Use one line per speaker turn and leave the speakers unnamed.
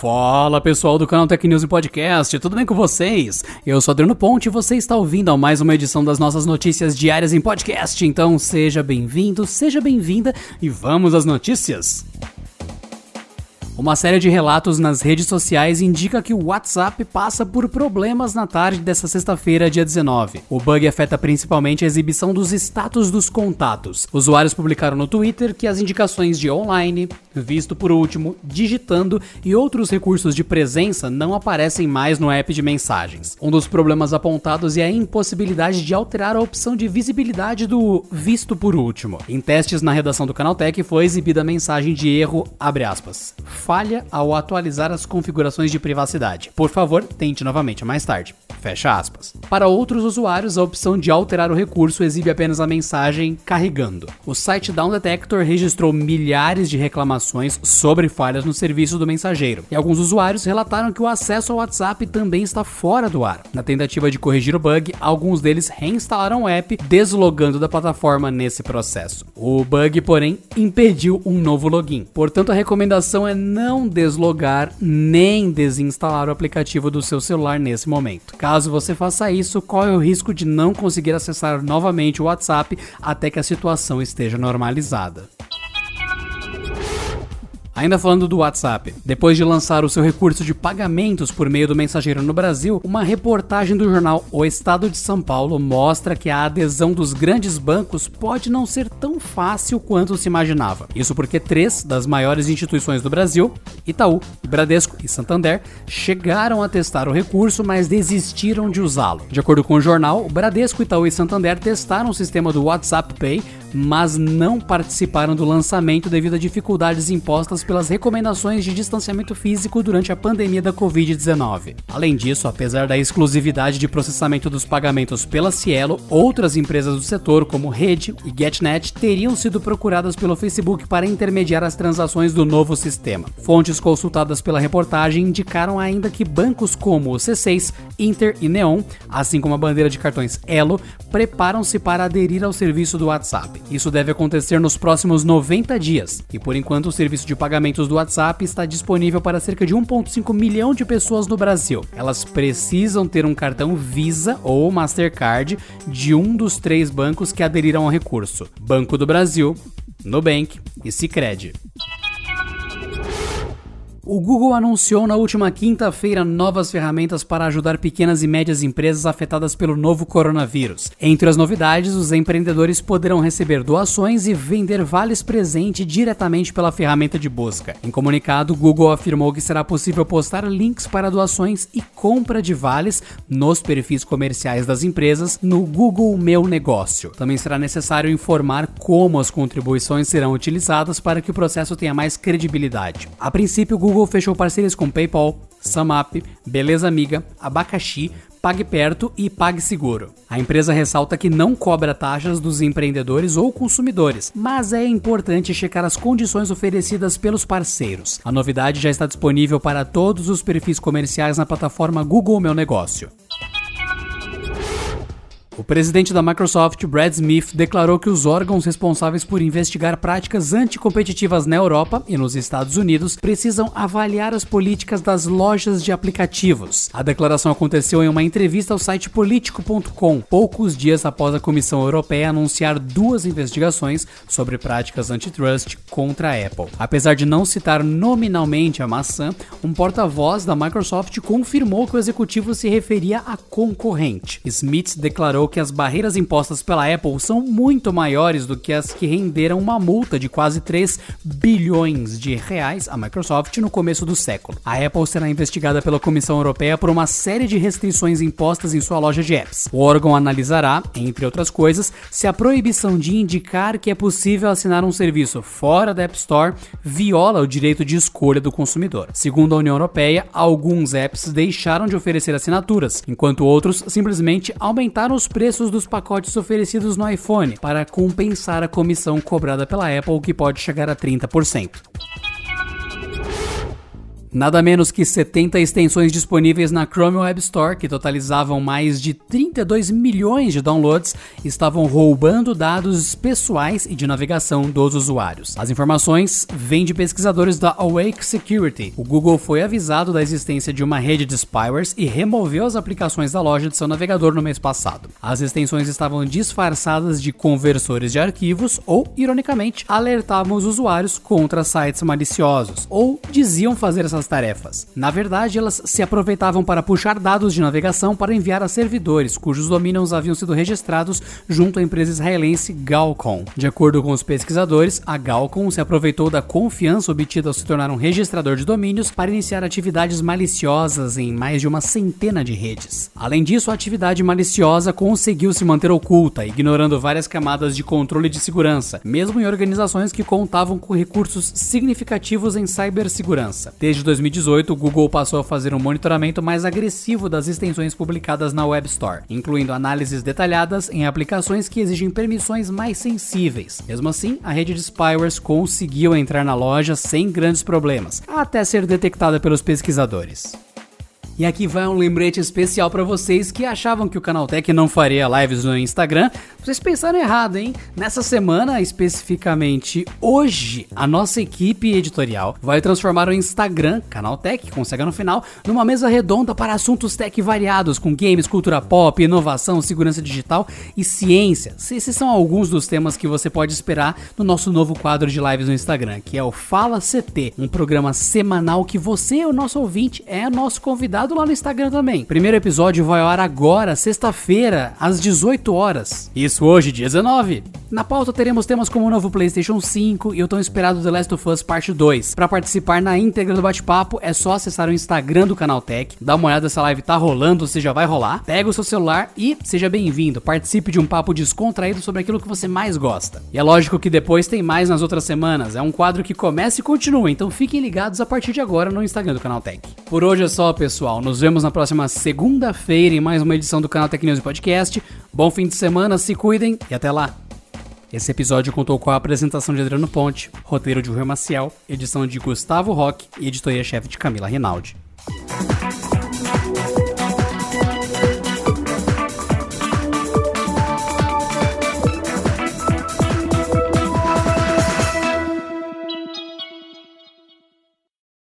Fala pessoal do canal Tech News e Podcast, tudo bem com vocês? Eu sou Adriano Ponte e você está ouvindo a mais uma edição das nossas notícias diárias em podcast. Então seja bem-vindo, seja bem-vinda e vamos às notícias. Uma série de relatos nas redes sociais indica que o WhatsApp passa por problemas na tarde desta sexta-feira, dia 19. O bug afeta principalmente a exibição dos status dos contatos. Usuários publicaram no Twitter que as indicações de online, visto por último, digitando e outros recursos de presença não aparecem mais no app de mensagens. Um dos problemas apontados é a impossibilidade de alterar a opção de visibilidade do visto por último. Em testes na redação do Canaltech foi exibida a mensagem de erro, abre aspas falha ao atualizar as configurações de privacidade. Por favor, tente novamente mais tarde. Fecha aspas. Para outros usuários, a opção de alterar o recurso exibe apenas a mensagem carregando. O site Down Detector registrou milhares de reclamações sobre falhas no serviço do mensageiro, e alguns usuários relataram que o acesso ao WhatsApp também está fora do ar. Na tentativa de corrigir o bug, alguns deles reinstalaram o app, deslogando da plataforma nesse processo. O bug, porém, impediu um novo login. Portanto, a recomendação é não deslogar nem desinstalar o aplicativo do seu celular nesse momento. Caso você faça isso, corre o risco de não conseguir acessar novamente o WhatsApp até que a situação esteja normalizada. Ainda falando do WhatsApp, depois de lançar o seu recurso de pagamentos por meio do mensageiro no Brasil, uma reportagem do jornal O Estado de São Paulo mostra que a adesão dos grandes bancos pode não ser tão fácil quanto se imaginava. Isso porque três das maiores instituições do Brasil, Itaú, Bradesco e Santander, chegaram a testar o recurso, mas desistiram de usá-lo. De acordo com o jornal, Bradesco, Itaú e Santander testaram o sistema do WhatsApp Pay, mas não participaram do lançamento devido a dificuldades impostas pelas recomendações de distanciamento físico durante a pandemia da Covid-19. Além disso, apesar da exclusividade de processamento dos pagamentos pela Cielo, outras empresas do setor, como Rede e GetNet, teriam sido procuradas pelo Facebook para intermediar as transações do novo sistema. Fontes consultadas pela reportagem indicaram ainda que bancos como o C6, Inter e Neon, assim como a bandeira de cartões Elo, preparam-se para aderir ao serviço do WhatsApp. Isso deve acontecer nos próximos 90 dias, e por enquanto o serviço de pagamento pagamentos do WhatsApp está disponível para cerca de 1,5 milhão de pessoas no Brasil. Elas precisam ter um cartão Visa ou Mastercard de um dos três bancos que aderiram ao recurso: Banco do Brasil, Nubank e Sicredi. O Google anunciou na última quinta-feira novas ferramentas para ajudar pequenas e médias empresas afetadas pelo novo coronavírus. Entre as novidades, os empreendedores poderão receber doações e vender vales presente diretamente pela ferramenta de busca. Em comunicado, o Google afirmou que será possível postar links para doações e compra de vales nos perfis comerciais das empresas no Google Meu Negócio. Também será necessário informar como as contribuições serão utilizadas para que o processo tenha mais credibilidade. A princípio, o Google Google fechou parcerias com PayPal, SumUp, Beleza Amiga, Abacaxi, PagPerto e PagSeguro. A empresa ressalta que não cobra taxas dos empreendedores ou consumidores, mas é importante checar as condições oferecidas pelos parceiros. A novidade já está disponível para todos os perfis comerciais na plataforma Google Meu Negócio. O presidente da Microsoft, Brad Smith, declarou que os órgãos responsáveis por investigar práticas anticompetitivas na Europa e nos Estados Unidos precisam avaliar as políticas das lojas de aplicativos. A declaração aconteceu em uma entrevista ao site político.com, poucos dias após a Comissão Europeia anunciar duas investigações sobre práticas antitrust contra a Apple. Apesar de não citar nominalmente a maçã, um porta-voz da Microsoft confirmou que o executivo se referia a concorrente. Smith declarou que as barreiras impostas pela Apple são muito maiores do que as que renderam uma multa de quase 3 bilhões de reais à Microsoft no começo do século. A Apple será investigada pela Comissão Europeia por uma série de restrições impostas em sua loja de apps. O órgão analisará, entre outras coisas, se a proibição de indicar que é possível assinar um serviço fora da App Store viola o direito de escolha do consumidor. Segundo a União Europeia, alguns apps deixaram de oferecer assinaturas, enquanto outros simplesmente aumentaram os preços dos pacotes oferecidos no iPhone para compensar a comissão cobrada pela Apple, que pode chegar a 30%. Nada menos que 70 extensões disponíveis na Chrome Web Store, que totalizavam mais de 32 milhões de downloads, estavam roubando dados pessoais e de navegação dos usuários. As informações vêm de pesquisadores da Awake Security. O Google foi avisado da existência de uma rede de spywares e removeu as aplicações da loja de seu navegador no mês passado. As extensões estavam disfarçadas de conversores de arquivos ou, ironicamente, alertavam os usuários contra sites maliciosos ou diziam fazer essas tarefas. Na verdade, elas se aproveitavam para puxar dados de navegação para enviar a servidores cujos domínios haviam sido registrados junto à empresa israelense Galcom. De acordo com os pesquisadores, a Galcom se aproveitou da confiança obtida ao se tornar um registrador de domínios para iniciar atividades maliciosas em mais de uma centena de redes. Além disso, a atividade maliciosa conseguiu se manter oculta, ignorando várias camadas de controle de segurança, mesmo em organizações que contavam com recursos significativos em cibersegurança. Desde 2018, o Google passou a fazer um monitoramento mais agressivo das extensões publicadas na Web Store, incluindo análises detalhadas em aplicações que exigem permissões mais sensíveis. Mesmo assim, a rede de spywares conseguiu entrar na loja sem grandes problemas, até ser detectada pelos pesquisadores. E aqui vai um lembrete especial para vocês que achavam que o Canaltech não faria lives no Instagram. Vocês pensaram errado, hein? Nessa semana, especificamente hoje, a nossa equipe editorial vai transformar o Instagram, Canaltech, com cega no final, numa mesa redonda para assuntos tech variados, com games, cultura pop, inovação, segurança digital e ciência. Esses são alguns dos temas que você pode esperar no nosso novo quadro de lives no Instagram, que é o Fala CT, um programa semanal que você, o nosso ouvinte, é nosso convidado lá no Instagram também. Primeiro episódio vai ao ar agora, sexta-feira, às 18 horas. Isso hoje, dia 19. Na pauta teremos temas como o novo PlayStation 5 e o tão esperado The Last of Us Parte 2. Para participar na íntegra do bate-papo, é só acessar o Instagram do Canal Tech, dá uma olhada se a live tá rolando, se já vai rolar, pega o seu celular e seja bem-vindo. Participe de um papo descontraído sobre aquilo que você mais gosta. E é lógico que depois tem mais nas outras semanas. É um quadro que começa e continua, então fiquem ligados a partir de agora no Instagram do Canal Tech. Por hoje é só, nos vemos na próxima segunda-feira em mais uma edição do canal Tech Podcast. Bom fim de semana, se cuidem e até lá. Esse episódio contou com a apresentação de Adriano Ponte, roteiro de Rui Maciel, edição de Gustavo Roque e editoria-chefe de Camila Rinaldi.